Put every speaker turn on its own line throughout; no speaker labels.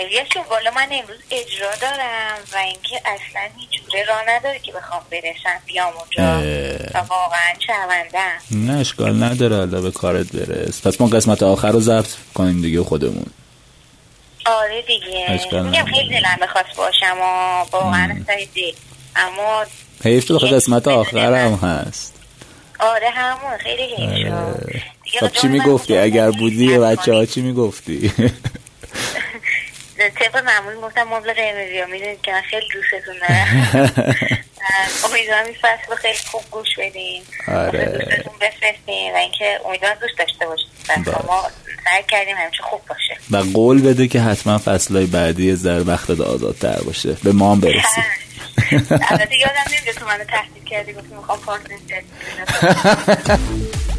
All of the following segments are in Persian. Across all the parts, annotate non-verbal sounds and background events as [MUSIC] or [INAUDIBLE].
الیاس والا من امروز اجرا دارم و اینکه اصلا هیچ جوره راه نداره که بخوام برسم. بیام اونجا. و واقعا شرمندم
نه اشکال نداره. حالا به کارت برس. پس ما قسمت آخر رو ضبط کنیم دیگه خودمون.
آره دیگه. میگم خیلی دلم بخواست باشم و واقعا دل. اما
حیف تو قسمت آخر هم هست.
آره همون. خیلی حیف
شد. خب چی می‌گفتی؟ اگر بودی بچه ها چی می‌گفتی؟
طبق معمول گفتم ها می‌دونید که من خیلی دوستتون دارم. [LAUGHS] امیدوارم این فصل خیلی خوب گوش بدین. آره. دوستتون بفرستین و اینکه امیدوارم دوست داشته باشید و ما سعی کردیم همیشه خوب باشه.
و قول بده که حتما فصلهای بعدی زر وقت آزادتر باشه. به ما هم برسی. [LAUGHS]
البته یادم نمیده تو منو تحصیل کردی گفتی می‌خوام پارتنر [LAUGHS]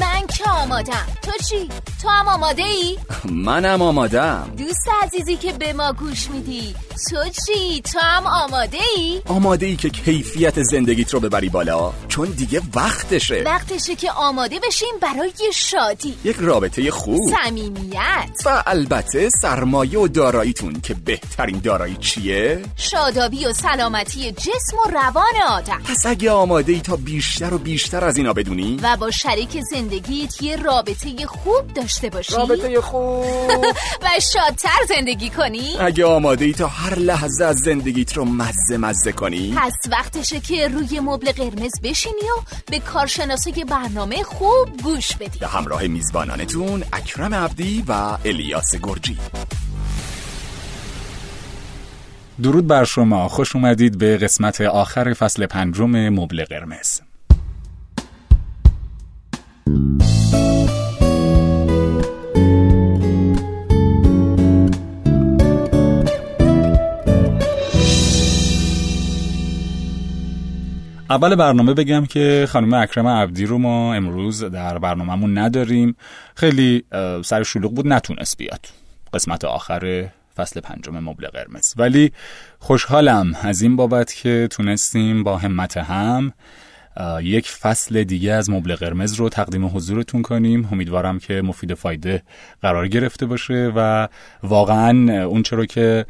من که آمادم تو چی؟ تو هم آماده ای؟
منم آمادم
دوست عزیزی که به ما گوش میدی تو چی؟ تو هم آماده ای؟
آماده ای که کیفیت زندگیت رو ببری بالا چون دیگه وقتشه
وقتشه که آماده بشیم برای شادی
یک رابطه خوب
صمیمیت
و البته سرمایه و داراییتون که بهترین دارایی چیه؟
شادابی و سلامتی جسم و روان آدم
پس اگه آماده ای تا بیشتر و بیشتر از اینا بدونی
و با شریک زندگیت یه رابطه خوب داشته باشی؟
رابطه خوب. [LAUGHS]
و شادتر زندگی کنی؟
اگه آماده ای تا هر لحظه از زندگیت رو مزه مزه کنی؟
پس وقتشه که روی مبل قرمز بشینی و به کارشناسای برنامه خوب گوش بدی.
به همراه میزبانانتون اکرم عبدی و الیاس گرجی.
درود بر شما. خوش اومدید به قسمت آخر فصل پنجم مبل قرمز. اول برنامه بگم که خانم اکرم عبدی رو ما امروز در برنامهمون نداریم. خیلی سر شلوغ بود نتونست بیاد قسمت آخر فصل پنجم مبل قرمز. ولی خوشحالم از این بابت که تونستیم با همت هم یک فصل دیگه از مبل قرمز رو تقدیم حضورتون کنیم. امیدوارم که مفید فایده قرار گرفته باشه و واقعا اون چرا که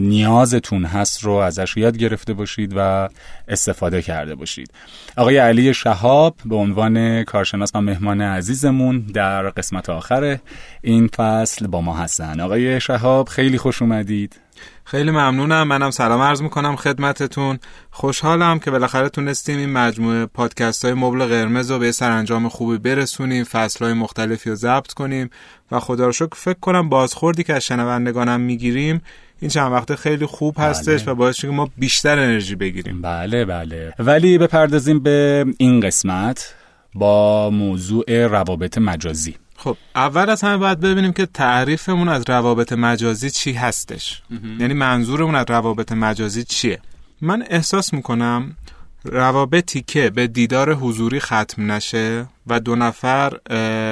نیازتون هست رو ازش یاد گرفته باشید و استفاده کرده باشید. آقای علی شهاب به عنوان کارشناس و مهمان عزیزمون در قسمت آخر این فصل با ما هستن. آقای شهاب خیلی خوش اومدید.
خیلی ممنونم. منم سلام عرض می‌کنم خدمتتون. خوشحالم که بالاخره تونستیم این مجموعه پادکست های مبل قرمز رو به سرانجام خوبی برسونیم فصل های مختلفی رو ضبط کنیم و خدا رو شکر فکر کنم بازخوردی که از شنوندگانم می‌گیریم این چند وقته خیلی خوب هستش بله. و باعث که ما بیشتر انرژی بگیریم.
بله بله. ولی بپردازیم به این قسمت با موضوع روابط مجازی.
خب اول از همه باید ببینیم که تعریفمون از روابط مجازی چی هستش. یعنی منظورمون از روابط مجازی چیه؟ من احساس می‌کنم روابطی که به دیدار حضوری ختم نشه و دو نفر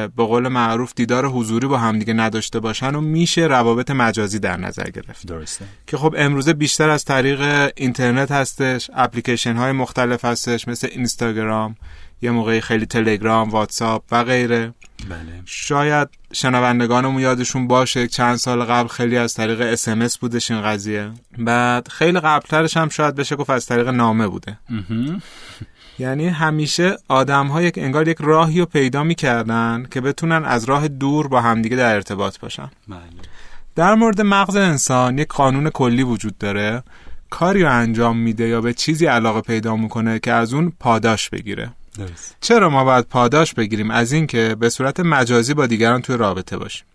به قول معروف دیدار حضوری با همدیگه نداشته باشن و میشه روابط مجازی در نظر گرفت.
درسته.
که خب امروزه بیشتر از طریق اینترنت هستش اپلیکیشن های مختلف هستش مثل اینستاگرام یه موقعی خیلی تلگرام واتساپ و غیره.
بله.
شاید شنوندگانمون یادشون باشه چند سال قبل خیلی از طریق اسمس بودش این قضیه. بعد خیلی قبلترش هم شاید بشه گفت از طریق نامه بوده. یعنی همیشه آدم ها یک انگار یک راهی رو پیدا می‌کردن که بتونن از راه دور با همدیگه در ارتباط باشن.
بله.
در مورد مغز انسان یک قانون کلی وجود داره. کاری رو انجام میده یا به چیزی علاقه پیدا می‌کنه که از اون پاداش بگیره. چرا ما باید پاداش بگیریم از اینکه به صورت مجازی با دیگران توی رابطه باشیم؟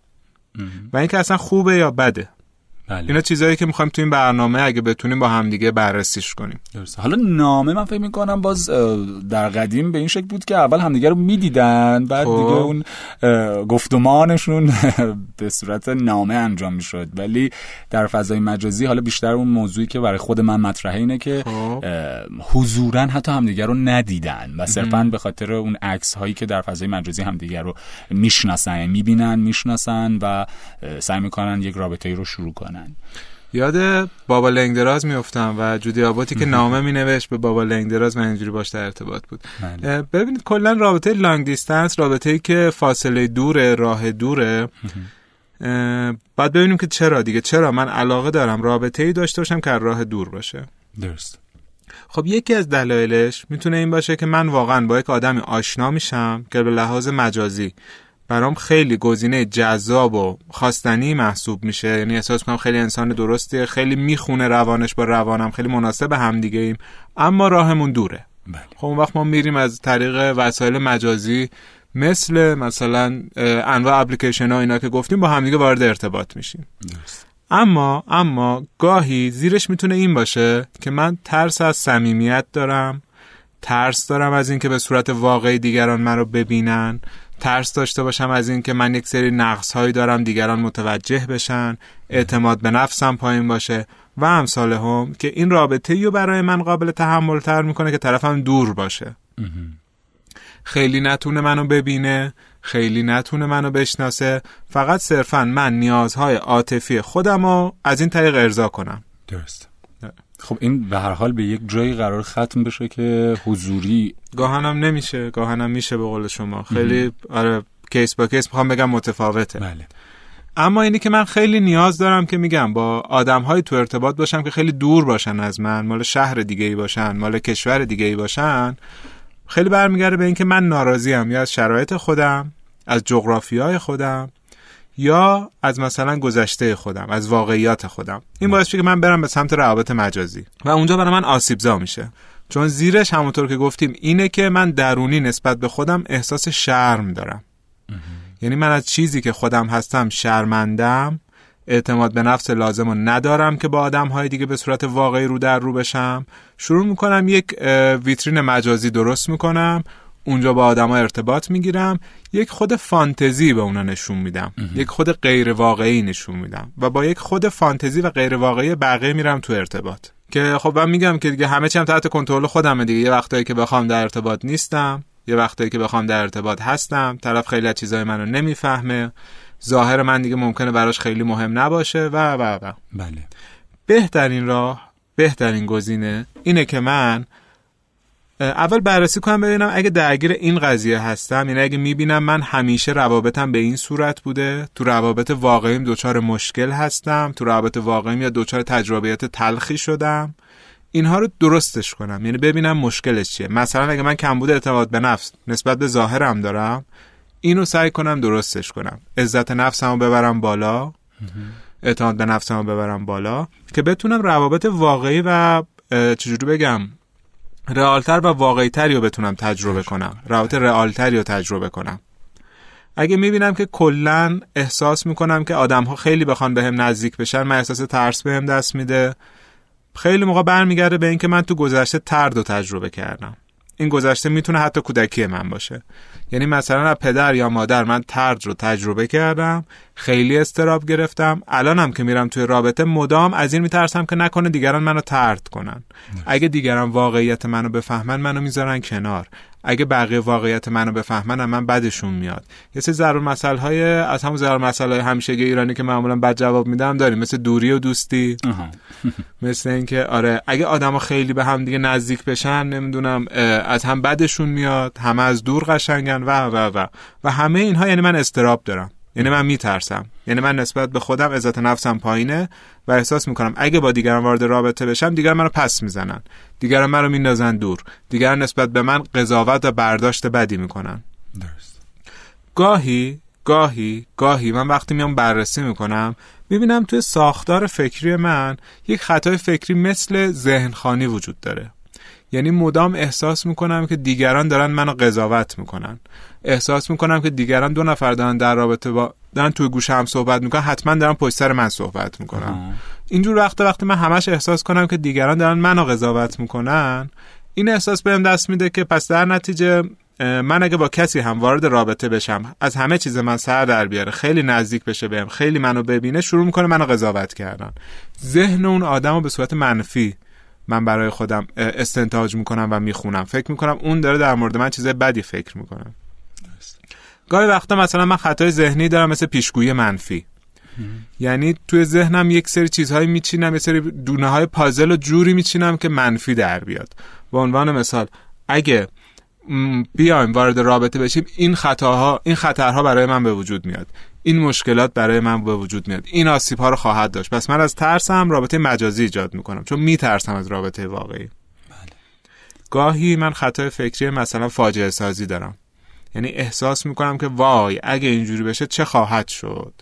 و اینکه اصلا خوبه یا بده؟
بله.
اینا چیزایی که می‌خوایم تو این برنامه اگه بتونیم با همدیگه بررسیش کنیم
درسته حالا نامه من فکر می‌کنم باز در قدیم به این شکل بود که اول همدیگه رو می‌دیدن بعد
خب.
دیگه اون گفتمانشون [LAUGHS] به صورت نامه انجام می‌شد ولی در فضای مجازی حالا بیشتر اون موضوعی که برای خود من مطرحه اینه که
خب.
حضورا حتی همدیگه رو ندیدن و صرفا به خاطر اون عکس هایی که در فضای مجازی همدیگه رو می‌شناسن می‌بینن می‌شناسن و سعی می‌کنن یک رابطه رو شروع کنن
یاد بابا لنگدراز میفتم و جودی آباتی که نامه می نوشت به بابا لنگدراز من اینجوری باش در ارتباط بود.
بله.
ببینید کلا رابطه لانگ دیستنس رابطه ای که فاصله دوره راه دوره. باید ببینیم که چرا دیگه. چرا؟ من علاقه دارم رابطه ای داشته باشم که راه دور باشه.
درست.
خب یکی از دلایلش می‌تونه این باشه که من واقعا با یک آدمی آشنا میشم که به لحاظ مجازی برام خیلی گزینه جذاب و خواستنی محسوب میشه. یعنی احساس کنم خیلی انسان درسته خیلی می‌خونه روانش با روانم خیلی مناسب هم دیگه ایم اما راهمون دوره.
بله.
خب اون وقت ما میریم از طریق وسایل مجازی مثل مثلا انواع اپلیکیشن ها اینا که گفتیم با همدیگه وارد ارتباط میشیم.
درست.
اما اما گاهی زیرش می‌تونه این باشه که من ترس از صمیمیت دارم ترس دارم از اینکه به صورت واقعی دیگران من رو ببینن. ترس داشته باشم از اینکه من یک سری نقص هایی دارم دیگران متوجه بشن اعتماد به نفسم پایین باشه و امثال هم که این رابطه رو برای من قابل تحمل تر می‌کنه که طرفم دور باشه. خیلی نتونه منو ببینه خیلی نتونه منو بشناسه فقط صرفا من نیازهای عاطفی خودم رو از این طریق ارضا کنم.
درست. خب این به هر حال به یک جایی قرار ختم بشه که حضوری
گاهنم نمیشه گاهنم میشه به قول شما. خیلی آره کیس با کیس می‌خوام بگم متفاوته.
بله.
اما اینی که من خیلی نیاز دارم که میگم با آدم های تو ارتباط باشم که خیلی دور باشن از من مال شهر دیگه ای باشن مال کشور دیگه ای باشن خیلی برمیگرده به اینکه من ناراضیم یا از شرایط خودم از جغرافیای خودم یا از مثلا گذشته خودم از واقعیات خودم. این باعث که من برم به سمت روابط مجازی. و اونجا برای من آسیبزا میشه. چون زیرش همونطور که گفتیم اینه که من درونی نسبت به خودم احساس شرم دارم. یعنی من از چیزی که خودم هستم شرمندم اعتماد به نفس لازم رو ندارم که با آدم های دیگه به صورت واقعی رو در رو بشم. شروع می‌کنم یک ویترین مجازی درست می‌کنم. اونجا با آدما ارتباط می‌گیرم یک خود فانتزی به اونا نشون میدم. یک خود غیر واقعی نشون میدم و با یک خود فانتزی و غیر واقعی بقیه میرم تو ارتباط. که خب من میگم که دیگه همه چیم تحت کنترل خودمه دیگه. یه وقتایی که بخوام در ارتباط نیستم یه وقتایی که بخوام در ارتباط هستم طرف خیلی از چیزای منو نمی‌فهمه. ظاهر من دیگه ممکنه براش خیلی مهم نباشه. و و و.
بله.
بهترین راه بهترین گزینه اینه که من اول بررسی کنم ببینم اگه درگیر این قضیه هستم یعنی اگه می‌بینم من همیشه روابطم به این صورت بوده تو روابط واقعیم دچار مشکل هستم تو روابط واقعیم یا دچار تجربیات تلخی شدم اینها رو درستش کنم. یعنی ببینم مشکلش چیه. مثلا اگه من کمبود اعتماد به نفس نسبت به ظاهرم دارم اینو سعی کنم درستش کنم. عزت نفسم رو ببرم بالا. اعتماد به نفسم رو ببرم بالا. که بتونم روابط واقعی و چجوری بگم رئالتر و واقعیتری رو بتونم تجربه کنم؟ روابط رئالتری رو تجربه کنم؟ اگه می‌بینم که کلا احساس می‌کنم که آدم ها خیلی بخوان بهم به نزدیک بشن من احساس ترس بهم دست میده. خیلی موقع برمیگرده به اینکه من تو گذشته ترد و تجربه کردم. این گذشته می‌تونه حتی کودکی من باشه. یعنی مثلا از پدر یا مادر من ترد رو تجربه کردم خیلی استراب گرفتم. الانم که میرم توی رابطه مدام از این میترسم که نکنه دیگران منو ترد کنن. اگه دیگران واقعیت منو بفهمن منو می‌ذارن کنار. اگه بقیه واقعیت منو بفهمن من بدشون میاد. یه سری ضرور مسائل های از همون ضرور مسائل های همیشگی ایرانی که معمولا بد جواب میدم داریم مثل دوری و دوستی. [LAUGHS] مثل اینکه آره اگه آدما خیلی به هم دیگه نزدیک بشن نمی‌دونم از هم بدشون میاد همه از دور قشنگن و و و. و همه اینها یعنی من استراب دارم. یعنی من میترسم. یعنی من نسبت به خودم عزت نفسم پایینه و احساس می‌کنم اگه با دیگران وارد رابطه بشم دیگران منو پس می‌زنن. دیگران منو میندازن دور. دیگران نسبت به من قضاوت و برداشت بدی می‌کنن.
درست.
گاهی گاهی گاهی من وقتی میام بررسی می‌کنم می‌بینم توی ساختار فکری من یک خطای فکری مثل ذهنخانی وجود داره. یعنی مدام احساس می‌کنم که دیگران دارن منو قضاوت می‌کنن. احساس می‌کنم که دیگران دو نفر دارن در رابطه با دارن توی گوش هم صحبت می‌کنن حتما دارن پشت سر من صحبت می‌کنن. اینجور وقت وقتی من همش احساس کنم که دیگران دارن منو قضاوت می‌کنن این احساس بهم دست میده که پس در نتیجه من اگه با کسی هم وارد رابطه بشم از همه چیز من سر در بیاره خیلی نزدیک بشه بهم خیلی منو ببینه شروع می‌کنه منو قضاوت کردن. ذهن اون آدم رو به صورت منفی من برای خودم استنتاج می‌کنم و می‌خونم. فکر می‌کنم اون داره در مورد من چیز بدی فکر می‌کنم گاهی وقتا مثلا من خطای ذهنی دارم مثل پیشگویی منفی. یعنی توی ذهنم یک سری چیزهایی میچینم یه سری دونه های پازل و جوری میچینم که منفی در بیاد. به عنوان مثال اگه بیایم وارد رابطه بشیم این خطاها این خطرها برای من به وجود میاد. این مشکلات برای من به وجود میاد. این آسیب ها رو خواهد داشت. پس من از ترسم رابطه مجازی ایجاد می‌کنم. چون میترسم از رابطه واقعی. گاهی من خطای فکری مثلا فاجعه سازی دارم. یعنی احساس می‌کنم که وای اگه اینجوری بشه چه خواهد شد؟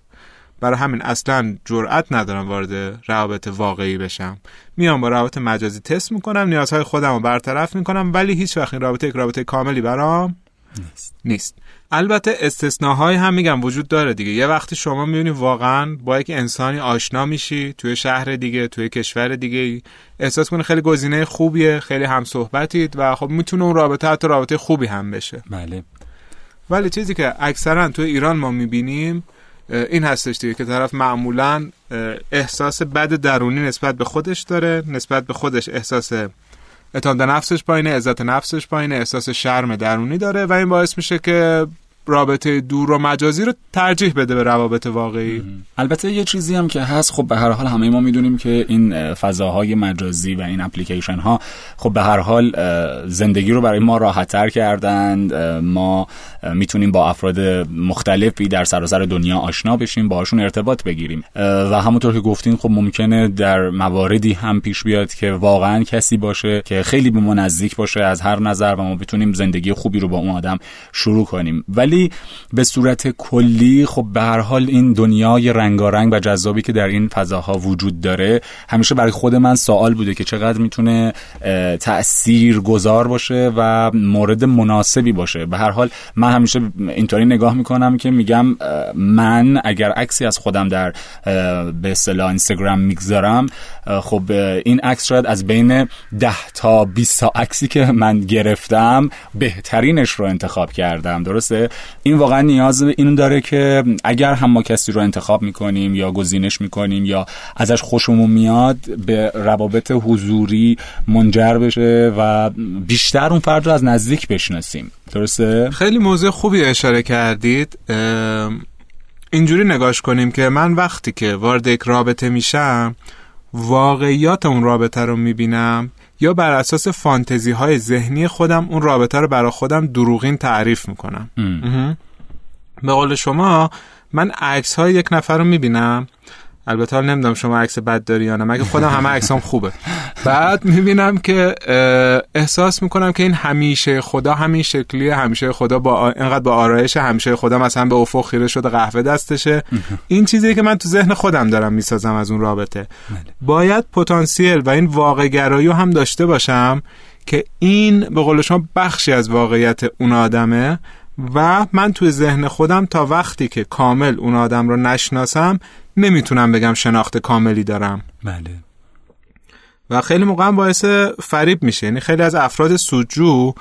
برای همین اصلا جرأت ندارم وارد روابط واقعی بشم. میام با روابط مجازی تست می‌کنم نیازهای خودم رو برطرف می‌کنم ولی هیچ وقت این رابطه یک رابطه کاملی برام نیست, نیست. البته استثناهای هم میگم وجود داره دیگه. یه وقتی شما می‌بینی واقعا با یک انسانی آشنا میشی توی شهر دیگه توی کشور دیگه احساس کنی خیلی گزینه خوبیه خیلی هم صحبتید و خب می‌تونه اون رابطه حتی رابطه خوبی هم بشه.
بله.
ولی چیزی که اکثرا توی ایران ما می‌بینیم این هستش دیگه که طرف معمولا احساس بد درونی نسبت به خودش داره نسبت به خودش احساس اعتماد نفسش پایینه عزت نفسش پایینه احساس شرم درونی داره و این باعث میشه که رابطه دور و مجازی رو ترجیح بده به روابط واقعی.
البته یه چیزی هم که هست خب به هر حال همه ما می‌دونیم که این فضاهای مجازی و این اپلیکیشن ها خب به هر حال زندگی رو برای ما راحتتر کردند. ما می‌تونیم با افراد مختلفی در سراسر دنیا آشنا بشیم باهاشون ارتباط بگیریم. و همونطور که گفتین خب ممکنه در مواردی هم پیش بیاد که واقعا کسی باشه که خیلی به ما نزدیک باشه از هر نظر و ما بتونیم زندگی خوبی رو با اون آدم شروع کنیم. ولی به صورت کلی خب به هر حال این دنیای رنگارنگ و جذابی که در این فضاها وجود داره همیشه برای خود من سوال بوده که چقدر می‌تونه تأثیر گذار باشه و مورد مناسبی باشه. به هر حال من همیشه اینطوری نگاه می‌کنم که میگم من اگر عکسی از خودم در به اصطلاح اینستاگرام می‌گذارم خب این عکس شاید از بین 10 تا 20 تا عکسی که من گرفتم بهترینش رو انتخاب کردم. درسته؟ این واقعا نیاز به این داره که اگر هم ما کسی رو انتخاب می‌کنیم یا گزینش می‌کنیم یا ازش خوشمون میاد به روابط حضوری منجر بشه و بیشتر اون فرد رو از نزدیک بشناسیم. درسته؟
خیلی موضوع خوبی اشاره کردید. اینجوری نگاش کنیم که من وقتی که وارد یک رابطه میشم واقعیات اون رابطه رو می‌بینم. یا بر اساس فانتزی های ذهنی خودم اون رابطه رو برای خودم دروغین تعریف می‌کنم. به قول شما من عکس های یک نفر رو می‌بینم. البته حال نمی‌دونم شما عکس بد داری یا نه. مگه خودم همه عکسام خوبه؟ [LAUGHS] بعد می‌بینم که احساس می‌کنم که این همیشه خدا همین شکلیه. همیشه خدا با اینقدر با آرایش همیشه خدا مثلا به افق خیره شده قهوه دستشه. [LAUGHS] این چیزی که من تو ذهن خودم دارم می‌سازم از اون رابطه. بله. باید پتانسیل و این واقع گرایی هم داشته باشم که این به قول شما بخشی از واقعیت اون آدمه و من توی ذهن خودم تا وقتی که کامل اون آدم رو نشناسم نمی‌تونم بگم شناخت کاملی دارم.
بله.
و خیلی موقع باعث فریب میشه. یعنی خیلی از افراد سوجو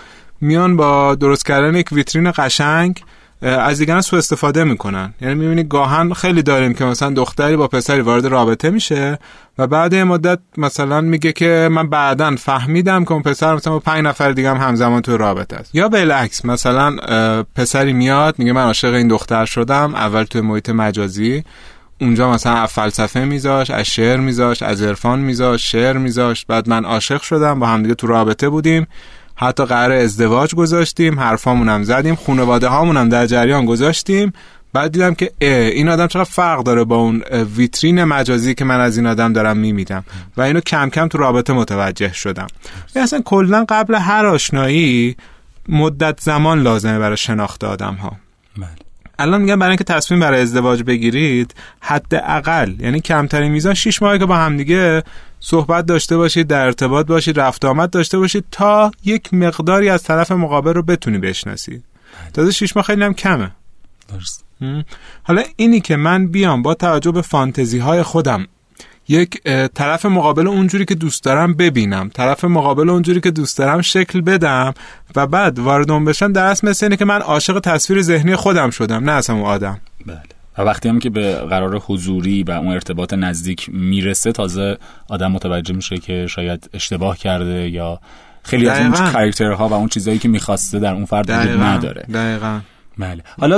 میان با درست کردن یک ویترین قشنگ از دیگران سو استفاده می‌کنن. یعنی می‌بینی گاهن خیلی داریم که مثلا دختری با پسری وارد رابطه میشه و بعد یه مدت مثلا میگه که من بعدا فهمیدم که اون پسر مثلا با پنج نفر دیگه هم همزمان تو رابطه است. یا بالعکس مثلا پسری میاد میگه من عاشق این دختر شدم اول توی محیط مجازی. اونجا مثلا فلسفه میذاش از شعر میذاش از عرفان میذاش شعر میذاش بعد من عاشق شدم با همدیگه تو رابطه بودیم. حتی قرار ازدواج گذاشتیم حرفامون هم زدیم خانواده هامون هم در جریان گذاشتیم. بعد دیدم که این آدم چقدر فرق داره با اون ویترین مجازی که من از این آدم دارم میمیدم. و اینو کم کم تو رابطه متوجه شدم. اصلا کلا قبل هر آشنایی مدت زمان لازمه برای شناخت آدم ها. الان میگم برای اینکه تصمیم برای ازدواج بگیرید حداقل یعنی کمترین میزان 6 ماهه که با همدیگه صحبت داشته باشید در ارتباط باشید رفت آمد داشته باشید تا یک مقداری از طرف مقابل رو بتونی بشناسید تازه 6 ماه خیلی هم کمه.
درست.
حالا اینی که من بیام با توجه به فانتزی های خودم یک طرف مقابل اونجوری که دوست دارم ببینم. طرف مقابل اونجوری که دوست دارم شکل بدم و بعد وارد اون بشم در اصل مثل اینه که من عاشق تصویر ذهنی خودم شدم نه اصلا اون آدم.
بله. و وقتی هم که به قرار حضوری و اون ارتباط نزدیک می‌رسه تازه آدم متوجه میشه که شاید اشتباه کرده یا خیلی از اون کاراکترها و اون چیزایی که می‌خواسته در اون فرد وجود نداره.
دقیقا.
بله. حالا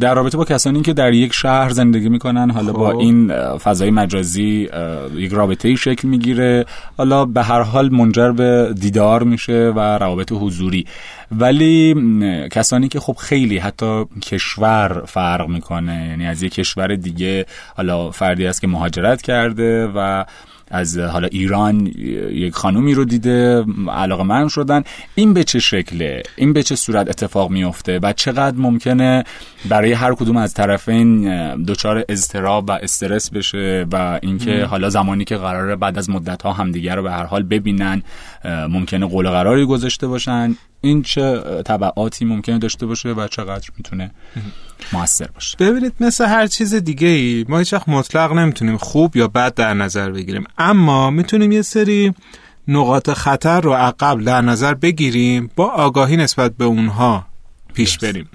در رابطه با کسانی که در یک شهر زندگی می‌کنن حالا با خب. این فضای مجازی یک رابطه شکل می‌گیره. حالا به هر حال منجر به دیدار میشه و روابط حضوری. ولی کسانی که خب خیلی حتی کشور فرق می‌کنه یعنی از یه کشور دیگه حالا فردی است که مهاجرت کرده و از حالا ایران یک خانومی رو دیده علاقه من شدن. این به چه شکله؟ این به چه صورت اتفاق میفته و چقدر ممکنه برای هر کدوم از طرفین دچار اضطراب و استرس بشه و اینکه حالا زمانی که قراره بعد از مدت ها همدیگر رو به هر حال ببینن ممکنه قول قراری گذاشته باشن؟ این چه طبعاتی ممکنه داشته باشه و چقدر می‌تونه موثر باشه.
ببینید مثل هر چیز دیگه ای ما هیچ مطلق نمی‌تونیم خوب یا بد در نظر بگیریم. اما می‌تونیم یه سری نقاط خطر رو عقب در نظر بگیریم با آگاهی نسبت به اونها پیش بریم.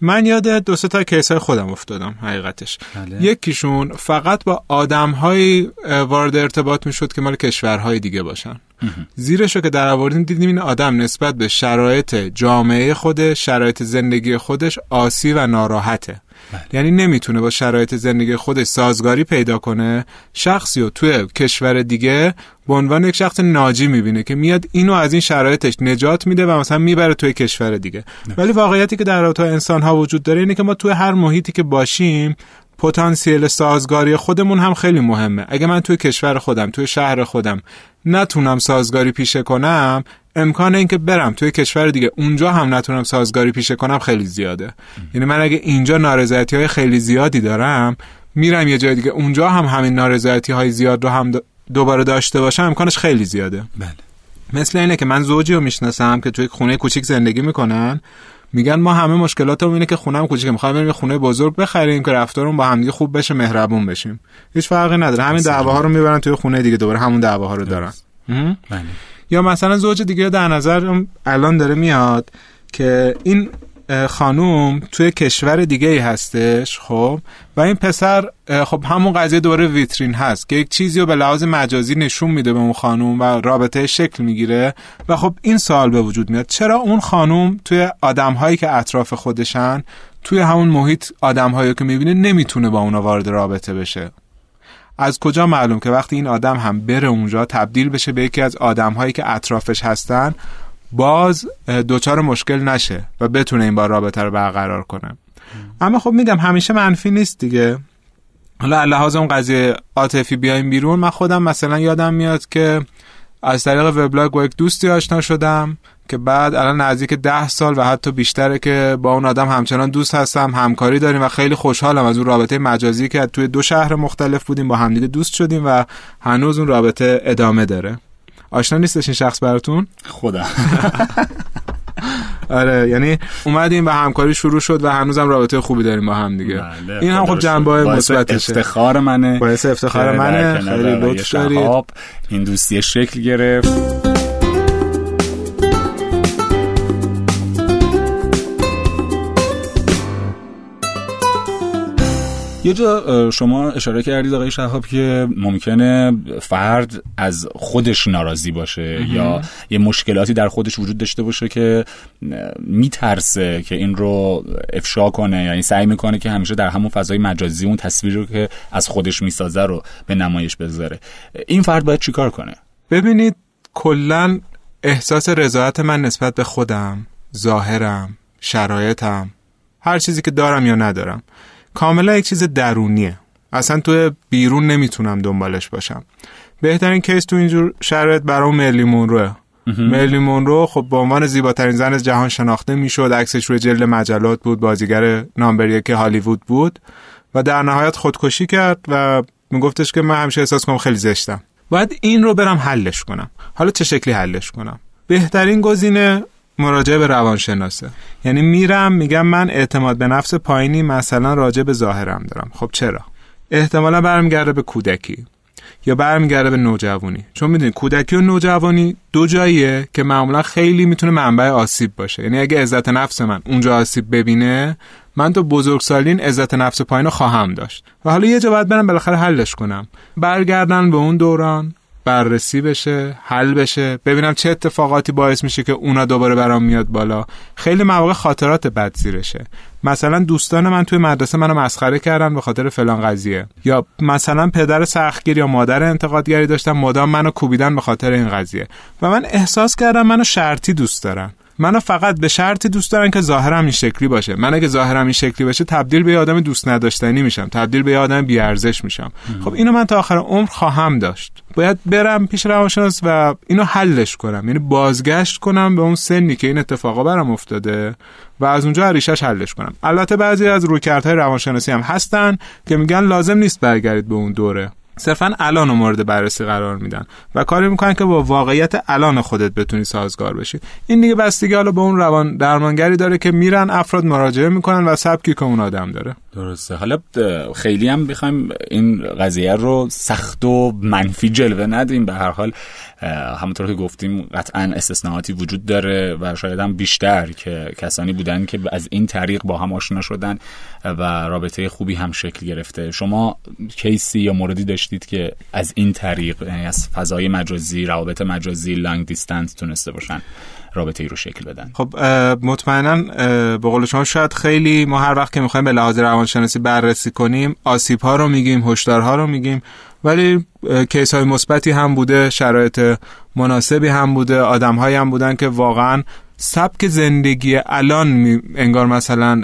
من یاد دو سه تا کیس های خودم افتادم حقیقتش. بله. یکیشون فقط با آدم های وارد ارتباط می شد که مال کشورهای دیگه باشن. زیرش رو که در آوردیم دیدیم این آدم نسبت به شرایط جامعه خودش شرایط زندگی خودش آسی و ناراحته. بله. یعنی نمی‌تونه با شرایط زندگی خودش سازگاری پیدا کنه. شخصی رو توی کشور دیگه به عنوان یک شخص ناجی می‌بینه که میاد اینو از این شرایطش نجات میده و مثلا می‌بره توی کشور دیگه. ولی واقعیتی که در رابطه انسان ها وجود داره اینه که ما توی هر محیطی که باشیم پتانسیل سازگاری خودمون هم خیلی مهمه. اگه من توی کشور خودم توی شهر خودم نتونم سازگاری پیشه کنم امکان اینکه برم توی کشور دیگه اونجا هم نتونم سازگاری پیشه کنم خیلی زیاده. یعنی من اگه اینجا نارضایتی های خیلی زیادی دارم میرم یه جای دیگه اونجا هم همین نارضایتی های زیاد رو هم دوباره داشته باشم امکانش خیلی زیاده.
بله.
مثل اینه که من زوجی رو می‌شناسم که توی خونه کوچیک زندگی می‌کنن. میگن ما همه مشکلاتمون اینه که خونم کوچیکه می‌خوایم بریم خونه بزرگ بخریم که رفتارمون با همدیگه خوب بشه مهربون بشیم. هیچ فرقی نداره. همین دعواها رو می‌برن توی خونه دیگه دوباره همون دعواها رو دارن.
بله.
یا مثلا زوج دیگه در نظر الان داره میاد که این خانوم توی کشور دیگه ای هستش خب؟ و این پسر خب همون قضیه دوره ویترین هست که یک چیزی رو به لحاظ مجازی نشون میده به اون خانوم و رابطه شکل می‌گیره و خب این سوال به وجود میاد چرا اون خانوم توی آدم هایی که اطراف خودشن توی همون محیط آدم هایی که می‌بینه نمی‌تونه با اونا وارد رابطه بشه؟ از کجا معلوم که وقتی این آدم هم بره اونجا تبدیل بشه به یکی از آدم هایی که اطرافش هستن باز دوچار مشکل نشه و بتونه این با رابطه رو برقرار کنه. اما خب میگم همیشه منفی نیست دیگه. حالا لحاظ اون قضیه عاطفی بیایم بیرون. من خودم مثلا یادم میاد که از طریق وبلاگ با یک دوستی آشنا شدم که بعد الان نزدیک ده سال و حتی بیشتره که با اون آدم همچنان دوست هستم همکاری داریم و خیلی خوشحالم از اون رابطه مجازی که توی دو شهر مختلف بودیم با همدیگه دوست شدیم و هنوز اون رابطه ادامه داره. آشنا نیستش این شخص براتون؟
خدا [LAUGHS]
آره یعنی اومدیم و همکاری شروع شد و هنوزم رابطه خوبی داریم با هم دیگه.
بله،
این هم خب جنبه مثبتشه
افتخار منه.
باعث افتخار منه. خیلی لطف دارید.
این دوستی شکل گرفت. یه جا شما اشاره کردید آقای شهاب که ممکنه فرد از خودش ناراضی باشه یا یه مشکلاتی در خودش وجود داشته باشه که میترسه که این رو افشا کنه یعنی سعی می‌کنه که همیشه در همون فضای مجازی اون تصویر رو که از خودش می‌سازه رو به نمایش بذاره. این فرد باید چیکار کنه؟
ببینید کلا احساس رضایت من نسبت به خودم ظاهرم شرایطم هر چیزی که دارم یا ندارم. کاملا یک چیز درونیه. اصلا تو بیرون نمی‌تونم دنبالش باشم. بهترین کیس تو اینجور شرایط برای ملی مونروه. ملی مونرو خب به عنوان زیباترین زن از جهان شناخته می‌شد عکسش روی جلد مجلات بود بازیگر نامبر که هالیوود بود و در نهایت خودکشی کرد و میگفتش که من همیشه احساس کنم خیلی زشتم. باید این رو برم حلش کنم. حالا چه شکلی حلش کنم؟ بهترین گزینه مراجعه به روانشناسه. یعنی میرم میگم من اعتماد به نفس پایینی مثلا راجع به ظاهرم دارم. خب چرا؟ احتمالا برمیگرده به کودکی یا برمیگرده به نوجوانی. چون می‌دونید کودکی و نوجوانی دو جاییه که معمولا خیلی می‌تونه منبع آسیب باشه. یعنی اگه عزت نفس من اونجا آسیب ببینه من تو بزرگسالین عزت نفس پایین رو خواهم داشت. و حالا یه جا باید برم بالاخره حلش کنم. برگردن به اون دوران بررسی بشه حل بشه. ببینم چه اتفاقاتی باعث میشه که اونا دوباره برام میاد بالا. خیلی مواقع خاطرات بد زیرشه. مثلا دوستان من توی مدرسه منو مسخره کردن به خاطر فلان قضیه. یا مثلا پدر سختگیر یا مادر انتقادگری داشتن مدام منو کوبیدن به خاطر این قضیه. و من احساس کردم منو شرطی دوست دارن. منو فقط به شرطی دوست دارن که ظاهرم این شکلی باشه. من اگه ظاهرم این شکلی باشه تبدیل به آدم دوست نداشتنی میشم. تبدیل به آدم بی ارزش میشم خب اینو من تا آخر عمر خواهم داشت. باید برم پیش روانشناس و اینو حلش کنم. یعنی بازگشت کنم به اون سنی که این اتفاقا برام افتاده و از اونجا ریشش حلش کنم. البته بعضی از رویکردهای روانشناسی هم هستن که میگن لازم نیست برگردید به اون دوره. صرفا الان مورد بررسی قرار میدن و کاری می‌کنن که با واقعیت الان خودت بتونی سازگار بشی. این دیگه بستگی حالا به اون روان درمانگری داره که میرن افراد مراجعه می‌کنن و سبکی که اون آدم داره.
درسته. حالا خیلی هم بخوایم این قضیه رو سخت و منفی جلوه ندیم. به هر حال همونطور که گفتیم قطعا استثناءاتی وجود داره و شاید هم بیشتر که کسانی بودن که از این طریق با هم آشنا شدن و رابطه خوبی هم شکل گرفته. شما کیسی یا موردی داشتید که از این طریق یعنی از فضای مجازی روابط مجازی لانگ دیستنس تونسته باشن؟ رابطه ای رو شکل بدن.
خب مطمئنا به قول شما شاید خیلی ما هر وقت که می‌خوایم به لحاظ روانشناسی بررسی کنیم آسیب ها رو میگیم هشدارها رو میگیم ولی کیس های مثبتی هم بوده شرایط مناسبی هم بوده آدم هایی هم بودن که واقعا سبک زندگی الان انگار مثلا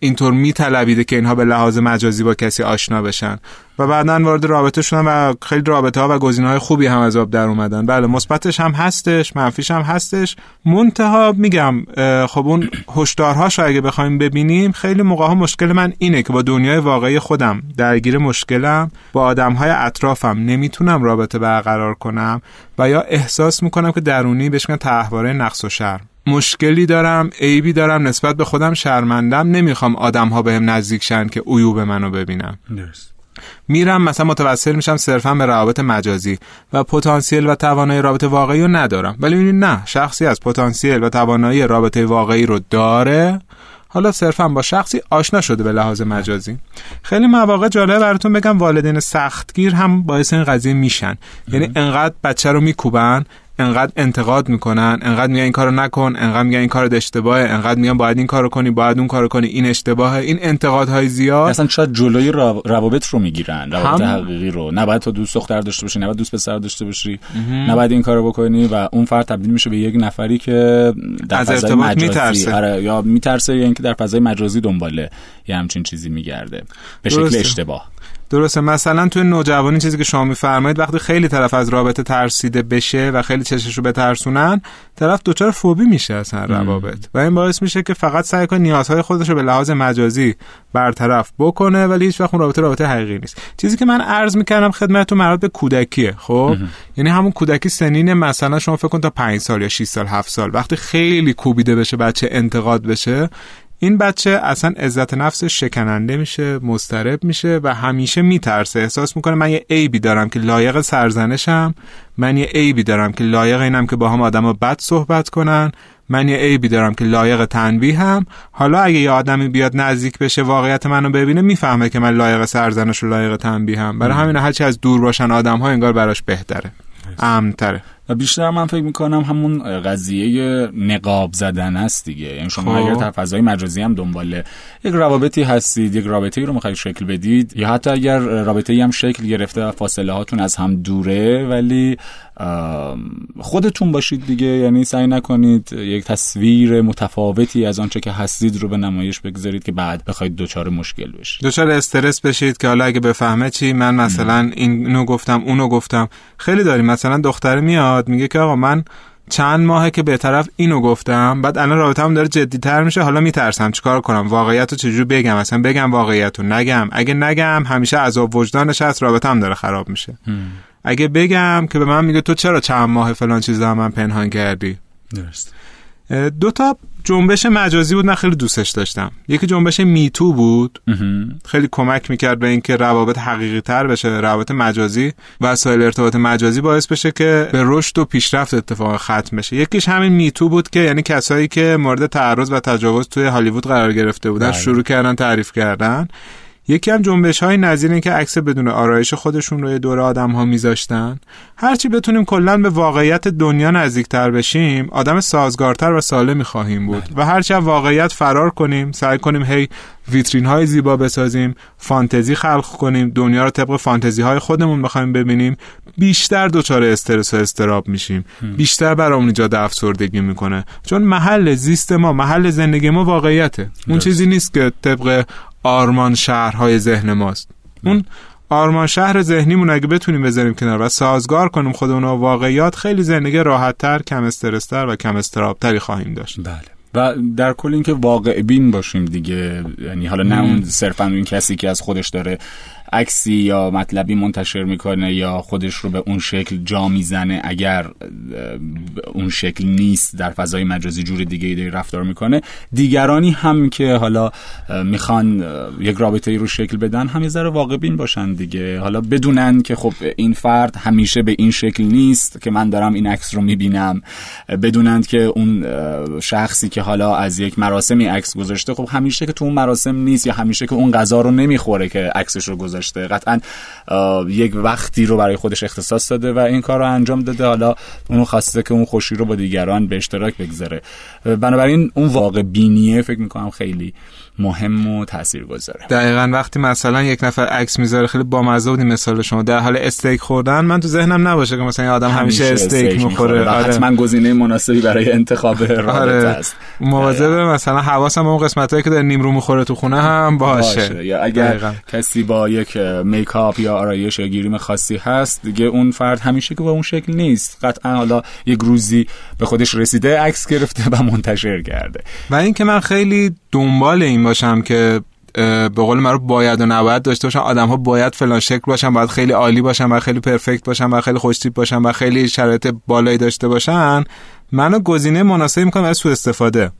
اینطور میطلبیده که اینها به لحاظ مجازی با کسی آشنا بشن. و بعدا وارد رابطه شدن و خیلی رابطه ها و گزینه های خوبی هم از آب در اومدن. بله مثبتش هم هستش منفیش هم هستش. منتها میگم خب اون هشدارهاش اگه بخوایم ببینیم خیلی موقع ها مشکل من اینه که با دنیای واقعی خودم درگیر مشکلم با آدم های اطرافم نمی‌تونم رابطه برقرار کنم و یا احساس می‌کنم که درونی بهش میگن تحواره نقص و شرم. مشکلی دارم عیبی دارم نسبت به خودم شرمندم نمی‌خوام آدم ها بهم نزدیک شن که عیوب منو ببینم میرم مثلا متوسل میشم صرفا به روابط مجازی و پتانسیل و توانایی رابطه واقعی رو ندارم. ولی می‌بینید نه شخصی از پتانسیل و توانایی رابطه واقعی رو داره. حالا صرفا با شخصی آشنا شده به لحاظ مجازی. خیلی مواقع جالب براتون بگم والدین سختگیر هم باعث این قضیه میشن. یعنی انقدر بچه رو میکوبن انقدر انتقاد می‌کنن انقدر میگن این کارو نکن انقدر میگن این کار اشتباهه انقدر میگن باید این کارو کنی باید اون کارو کنی این اشتباهه. این انتقادهای زیاد
اصلا شاید جلوی روابط رو می‌گیرن روابط هم... حقیقی رو. نباید تو دوست دختر داشته باشی نباید دوست پسر داشته باشی نباید این کارو بکنی و اون فرد تبدیل میشه به یک نفری که در
از فضای مجازی. میترسه.
آره یا میترسه یا اینکه در فضای مجازی دنباله یه همچین چیزی میگرده. به شکل اشتباه.
درسته. مثلا توی نوجوانی چیزی که شما میفرمایید وقتی خیلی طرف از رابطه ترسیده بشه و خیلی چشش رو بترسونن طرف دچار فوبی میشه اصلا روابط. و این باعث میشه که فقط سعی کنه نیازهای خودش رو به لحاظ مجازی برطرف بکنه ولی هیچ وقت اون رابطه رابطه حقیقی نیست. چیزی که من عرض می‌کردم خدمتتون مربوط به کودکیه خب؟ یعنی همون کودکی سنین مثلا شما فکر کن تا 5 سال یا 6 سال 7 سال. وقتی خیلی کوبیده بشه بچه انتقاد بشه این بچه اصلا عزت نفسش شکننده میشه مسترب میشه و همیشه میترسه. احساس می‌کنه من یه عیبی دارم که لایق سرزنشم. من یه عیبی دارم که لایق اینم که با هم آدم بد صحبت کنن. من یه عیبی دارم که لایق تنبیه هم حالا اگه یه آدمی بیاد نزدیک بشه واقعیت منو ببینه می‌فهمه که من لایق سرزنش و لایق تنبیه هم برای همین هرچی از دور باشن آدم ها انگار براش بهتره. امتره
و بیشتر من فکر می‌کنم همون قضیه نقاب زدن است دیگه یعنی شما خب. اگر در فضای مجازی هم دنبال یک روابطی هستید یک رابطه ای رو می‌خواید شکل بدید یا حتی اگر رابطه ای هم شکل گرفته و فاصله هاتون از هم دوره ولی خودتون باشید دیگه. یعنی سعی نکنید یک تصویر متفاوتی از آنچه که هستید رو به نمایش بگذارید که بعد بخواید دچار مشکل بشید.
دچار استرس بشید که حالا اگه بفهمه چی من مثلا اینو گفتم اونو گفتم. خیلی داریم. مثلا دختر میاد میگه که آقا من چند ماهه که به طرف اینو گفتم بعد الان رابطه‌ام داره جدیتر میشه حالا میترسم چیکار کنم؟ واقعیت رو چجوری بگم؟ اصلا بگم واقعیت رو. نگم. اگه نگم همیشه عذاب وجدانش هست رابطه‌ام داره خراب میشه. اگه بگم که به من میگه تو چرا چند ماه فلان چیز من پنهان کردی؟
درست
دو تا جنبش مجازی بود من خیلی دوستش داشتم. یکی جنبش میتو بود. خیلی کمک می‌کرد به اینکه روابط حقیقی تر بشه روابط مجازی وسایل ارتباط مجازی باعث بشه که به رشد و پیشرفت اتفاق ختم بشه. یکیش همین میتو بود که یعنی کسایی که مورد تعرض و تجاوز توی هالیوود قرار گرفته بودن بله. شروع کردن تعریف کردن. یکی هم جنبش های نظیر این که عکس بدون آرایش خودشون روی دور آدم ها میذاشتن. هرچی بتونیم کلا به واقعیت دنیا نزدیکتر بشیم آدم سازگارتر و سالمی خواهیم بود. و هرچی واقعیت فرار کنیم سعی کنیم هی ویترین های زیبا بسازیم فانتزی خلق کنیم دنیا رو طبق فانتزی های خودمون بخوایم ببینیم بیشتر دچار استرس و استراب میشیم. بیشتر برامون ایجاد افسردگی می‌کنه. چون محل زیست ما محل زندگی ما واقعیته. اون چیزی نیست که طبق آرمان شهرهای ذهن ماست. اون آرمان شهر ذهنیمون اگه بتونیم بذاریم کنار و سازگار کنیم خودمون و واقعیات خیلی زندگی راحتتر کم استرستر و کم استرابتری خواهیم داشت.
بله. و در کل اینکه واقع بین باشیم دیگه یعنی حالا نه اون صرفا اون کسی که از خودش داره عکسی یا مطلبی منتشر می‌کنه یا خودش رو به اون شکل جا می‌زنه اگر اون شکل نیست در فضای مجازی جور دیگه ای رفتار می‌کنه. دیگرانی هم که حالا می‌خوان یک رابطه ای رو شکل بدن هم یه ذره واقع بین باشن دیگه. حالا بدونن که خب این فرد همیشه به این شکل نیست که من دارم این عکس رو می‌بینم. بدونند که اون شخصی که حالا از یک مراسمی عکس گذاشته خب همیشه که تو اون مراسم نیست یا همیشه که اون غذا رو نمی‌خوره که عکسش رو گذاشته. قطعا یک وقتی رو برای خودش اختصاص داده و این کار رو انجام داده. حالا اونو خواسته که اون خوشی رو با دیگران به اشتراک بگذاره. بنابراین اون واقع بینیه فکر می‌کنم خیلی مهم و گذاره
دقیقا وقتی مثلا یک نفر عکس می‌ذاره خیلی بامزه بودی مثال شما. در حال استیک خوردن من تو ذهنم نباشه که مثلا آدم همیشه, همیشه استیک می‌خوره.
آره. حتما گزینه مناسبی برای انتخاب رابطه آره. است.
مواظب مثلا حواسم اون قسمتایی که در نیمرو می‌خوره تو خونه هم باشه, باشه.
یا اگر دقیقا. کسی با یک میکاپ یا آرایش یا گیریم خاصی هست دیگه اون فرد همیشه که با اون شکل نیست. قطعا حالا یک روزی به خودش رسیده عکس گرفته و منتشر کرده.
و اینکه من خیلی دنبال این باشم که به قول معروف باید و نباید داشته باشن آدم ها باید فلان شکل باشن باید خیلی عالی باشن باید خیلی پرفکت باشن باید خیلی خوشتیپ باشن باید خیلی شرایط بالایی داشته باشن. منو گزینه مناسبی می‌کنم برای سوء استفاده.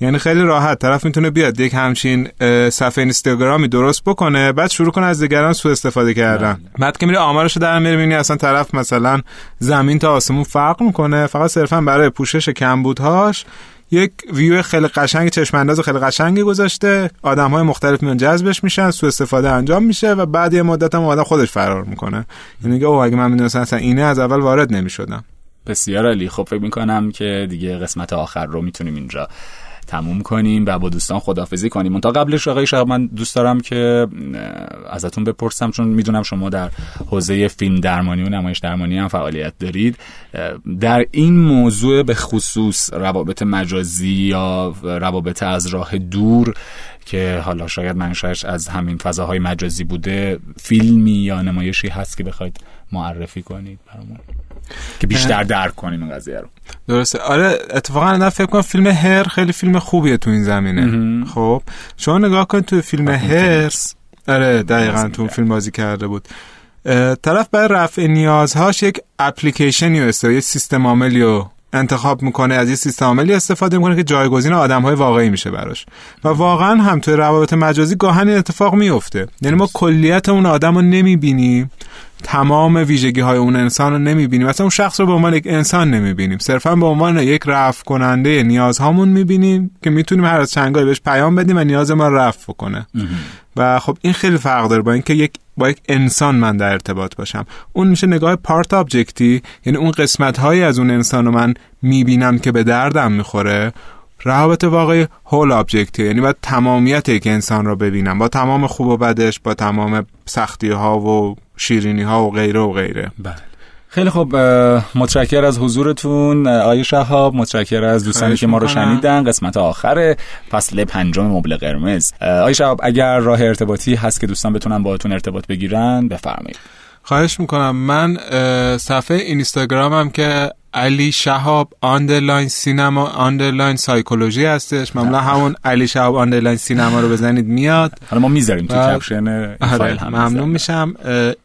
یعنی خیلی راحت. طرف می‌تونه بیاد یک همچین صفحه اینستاگرامی درست بکنه بعد شروع کنه از دیگران سوء استفاده کردن. بله. بعد که میره آمارشو در میره می‌بینی اصلا طرف مثلا زمین تا آسمون فرق می‌کنه. فقط صرفا برای پوشش کمبودهاش یک ویو خیلی قشنگ چشم انداز خیلی قشنگی گذاشته. آدم های مختلف میان جذبش میشن سو استفاده انجام میشه و بعد یه مدت هم آدم خودش فرار می‌کنه. یعنی میگه اوه اگه من می‌دونستم اصلا اینه از اول وارد نمی‌شدم.
بسیار علی خب فکر می‌کنم که دیگه قسمت آخر رو می‌تونیم اینجا تموم کنیم و با دوستان خدافزی کنیم. تا قبلش آقای شهاب من دوست دارم که ازتون بپرسم چون می‌دونم شما در حوزه فیلم درمانی و نمایش درمانی هم فعالیت دارید. در این موضوع به خصوص روابط مجازی یا روابط از راه دور که حالا شاید منشأش از همین فضاهای مجازی بوده فیلمی یا نمایشی هست که بخواید معرفی کنید برامون؟ که بیشتر درک کنیم این قضیه رو.
درسته. آره اتفاقا من فکر کنم فیلم هر خیلی فیلم خوبیه تو این زمینه. خب شما نگاه کن تو فیلم هر. آره دقیقا تو فیلم بازی کرده بود. طرف برای رفع نیازهاش یک اپلیکیشنی و یه سیستم عاملی رو انتخاب می‌کنه. از یه سیستم عاملی استفاده می‌کنه که جایگزین آدم های واقعی میشه براش. و واقعا هم توی روابط مجازی گاهن اتفاق میفته یعنی ما کلیت اون آدم رو نمی‌بینیم. تمام ویژگی های اون انسان رو نمی‌بینیم. مثلا اون شخص رو به عنوان یک انسان نمی‌بینیم. صرفا به عنوان یک رفع کننده نیازهامون می‌بینیم که می‌تونیم هر از چنگایی بهش پیام بدیم و نیاز ما رفع کنه. و خب این خیلی فرق داره با اینکه یک با یک انسان من در ارتباط باشم. اون میشه نگاه part object ی یعنی اون قسمت هایی از اون انسان رو من می‌بینم که به دردم می‌خوره روابط واقعی whole object ی یعنی باید تمامیت یک انسان رو ببینم. با تمام خوب و بدش با تمام سختی ها و شیرینی ها و غیره و غیره.
بله. خیلی خوب متشکر از حضورتون آقای شهاب متشکر از دوستانی که ما رو شنیدن. قسمت آخر فصل پنجم مبل قرمز. آقای شهاب اگر راه ارتباطی هست که دوستان بتونن باهاتون ارتباط بگیرن بفرمایید.
خواهش می‌کنم. من صفحه اینستاگرامم که علی شهاب underline cinema underline psychology هستش. معمولا همون علی شهاب underline cinema رو بزنید میاد.
حالا ما می‌ذاریم تو caption آره، فایل هم
ممنون میشم.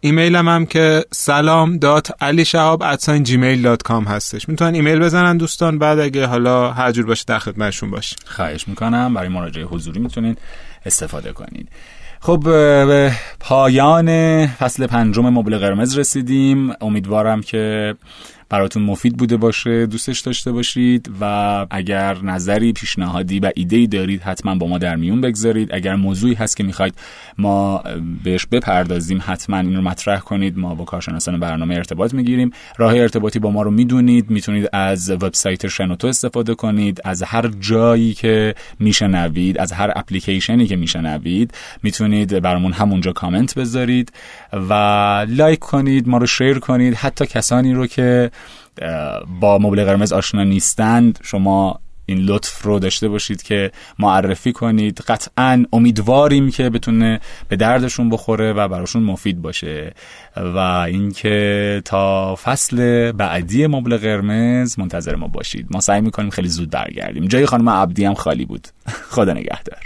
ایمیلم هم که سلام dot علی شهاب Gmail dot com هستش. می‌تونن ایمیل بزنن دوستان. بعد اگه حالا هر جور باشه در خدمتشون باشه
خواهش می‌کنم. برای مراجعه حضوری می‌تونید استفاده کنید. خب به پایان فصل پنجم مبل قرمز رسیدیم. امیدوارم که براتون مفید بوده باشه دوستش داشته باشید و اگر نظری پیشنهادی و ایده دارید حتما با ما در میون بگذارید. اگر موضوعی هست که می‌خواید ما بهش بپردازیم حتما این رو مطرح کنید. ما با کارشناسان برنامه ارتباط می‌گیریم. راه ارتباطی با ما رو می‌دونید. می‌تونید از وبسایت شنوتو استفاده کنید. از هر جایی که میشنوید از هر اپلیکیشنی که میشنوید می‌تونید برامون همونجا کامنت بذارید و لایک کنید ما رو شیر کنید. حتی کسانی رو که با مبل قرمز آشنا نیستند. شما این لطف رو داشته باشید که معرفی کنید. قطعا امیدواریم که بتونه به دردشون بخوره و براشون مفید باشه. و اینکه تا فصل بعدی مبل قرمز منتظر ما باشید. ما سعی می‌کنیم خیلی زود برگردیم. جای خانم عبدی هم خالی بود. [LAUGHS] خدا نگهدار.